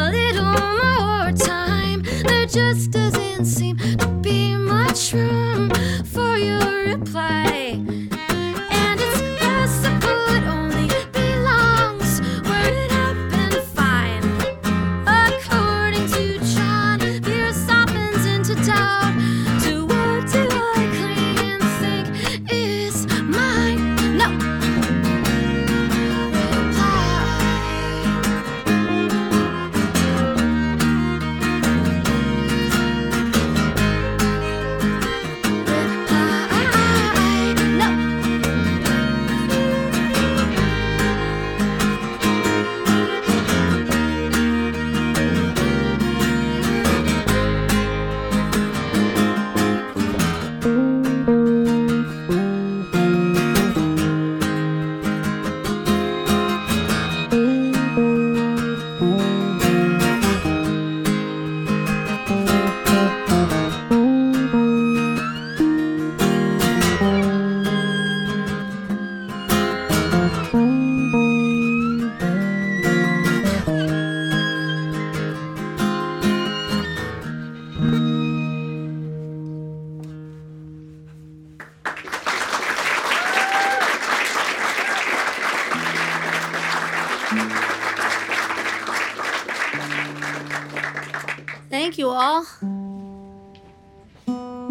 a little more time. There just doesn't seem to be much room for your reply.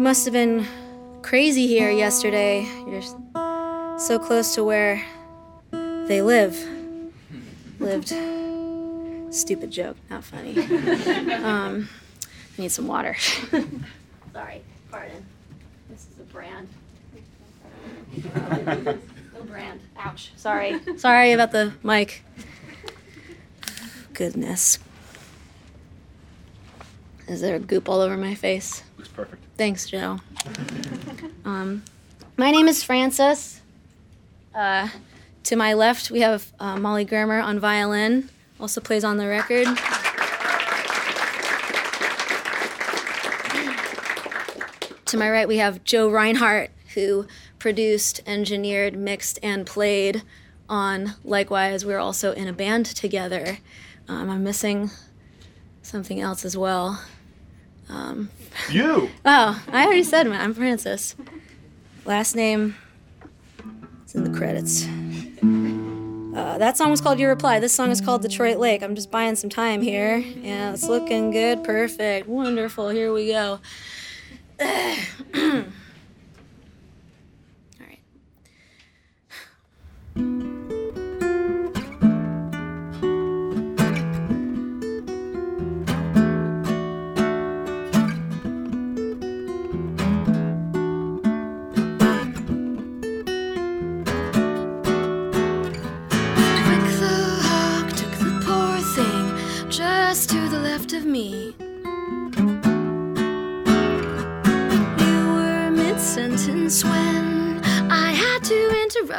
Thank you. Must have been crazy here yesterday. You're so close to where they live. Lived. Stupid joke, not funny. um, I need some water. Sorry, pardon. This is a brand. No brand. Ouch. Sorry. Sorry about the mic. Goodness. Is there a goop all over my face? Looks perfect. Thanks, Joe. um, my name is Frances. Uh, to my left, we have uh, Molly Germer on violin, also plays on the record. To my right, we have Joe Reinhardt, who produced, engineered, mixed, and played on Likewise. We're also in a band together. Um, I'm missing something else as well. You! Oh, I already said. I'm Frances. Last name. It's in the credits. Uh, that song was called Your Reply. This song is called Detroit Lake. I'm just buying some time here. Yeah, it's looking good. Perfect. Wonderful. Here we go.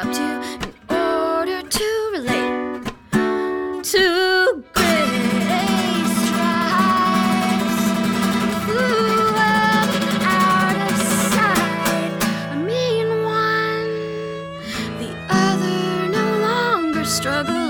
interrupt you in order to relate to gray stripes. Flew up out of sight. A mean one the other no longer struggling.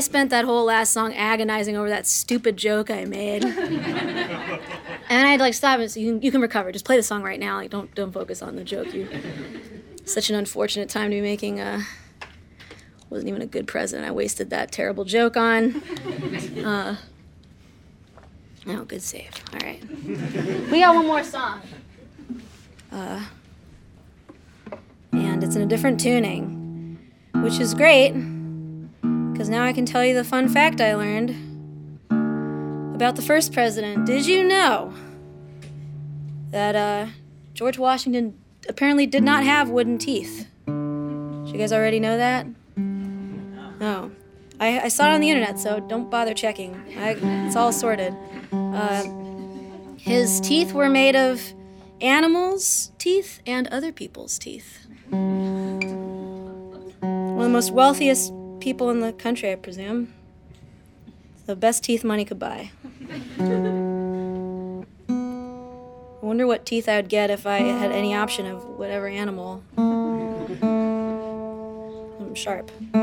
I spent that whole last song agonizing over that stupid joke I made. and I had to like stop it. So you can, you can recover. Just play the song right now. Like don't don't focus on the joke. You such an unfortunate time to be making a wasn't even a good president. I wasted that terrible joke on. Uh, oh, good save. All right. We got one more song. Uh, and it's in a different tuning, which is great because now I can tell you the fun fact I learned about the first president. Did you know that uh, George Washington apparently did not have wooden teeth? Did you guys already know that? No. I, I saw it on the internet, so don't bother checking. I, it's all sorted. Uh, his teeth were made of animals' teeth and other people's teeth. One of the most wealthiest people in the country, I presume. The best teeth money could buy. I wonder what teeth I would get if I had any option of whatever animal. I'm sharp. All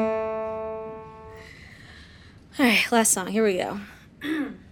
right, last song. Here we go.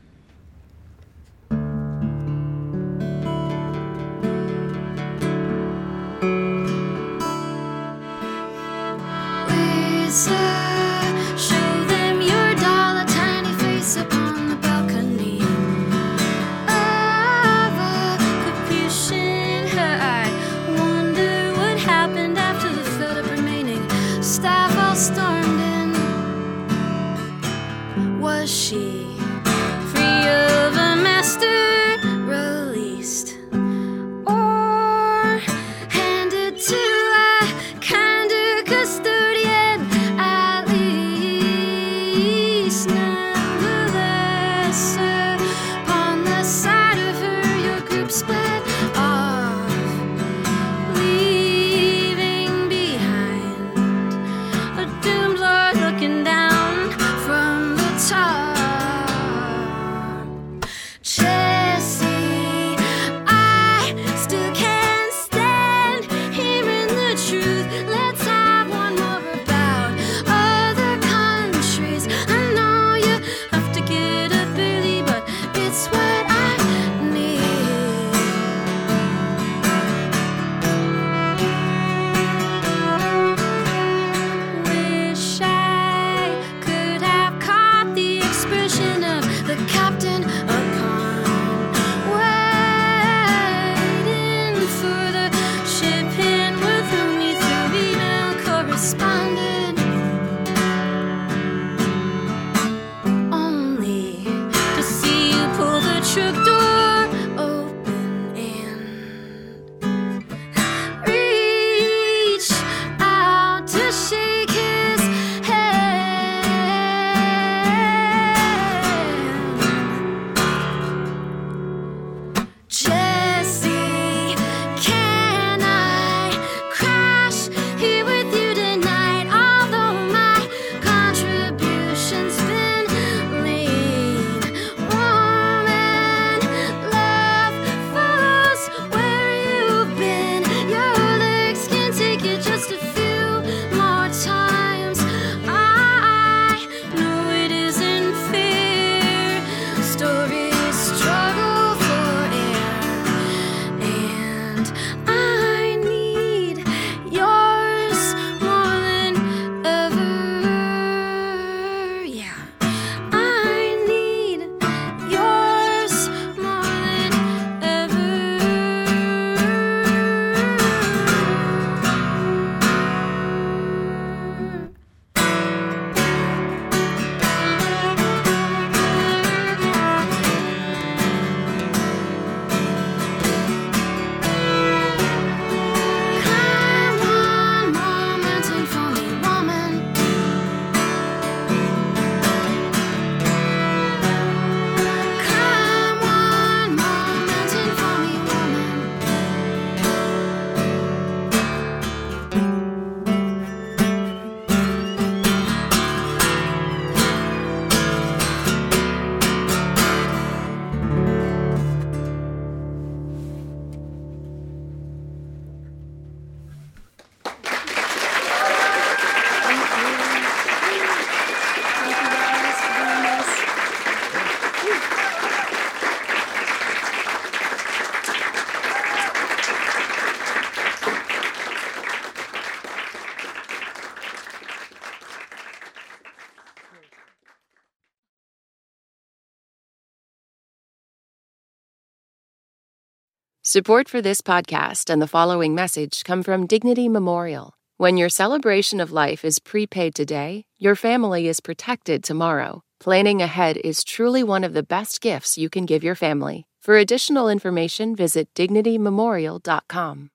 Support for this podcast and the following message come from Dignity Memorial. When your celebration of life is prepaid today, your family is protected tomorrow. Planning ahead is truly one of the best gifts you can give your family. For additional information, visit dignitymemorial.com.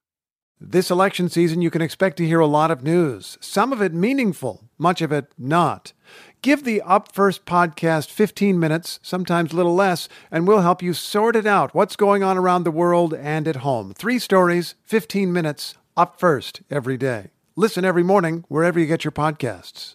This election season, you can expect to hear a lot of news, some of it meaningful, much of it not. Give the Up First podcast 15 minutes, sometimes a little less, and we'll help you sort it out what's going on around the world and at home. Three stories, 15 minutes, up first every day. Listen every morning wherever you get your podcasts.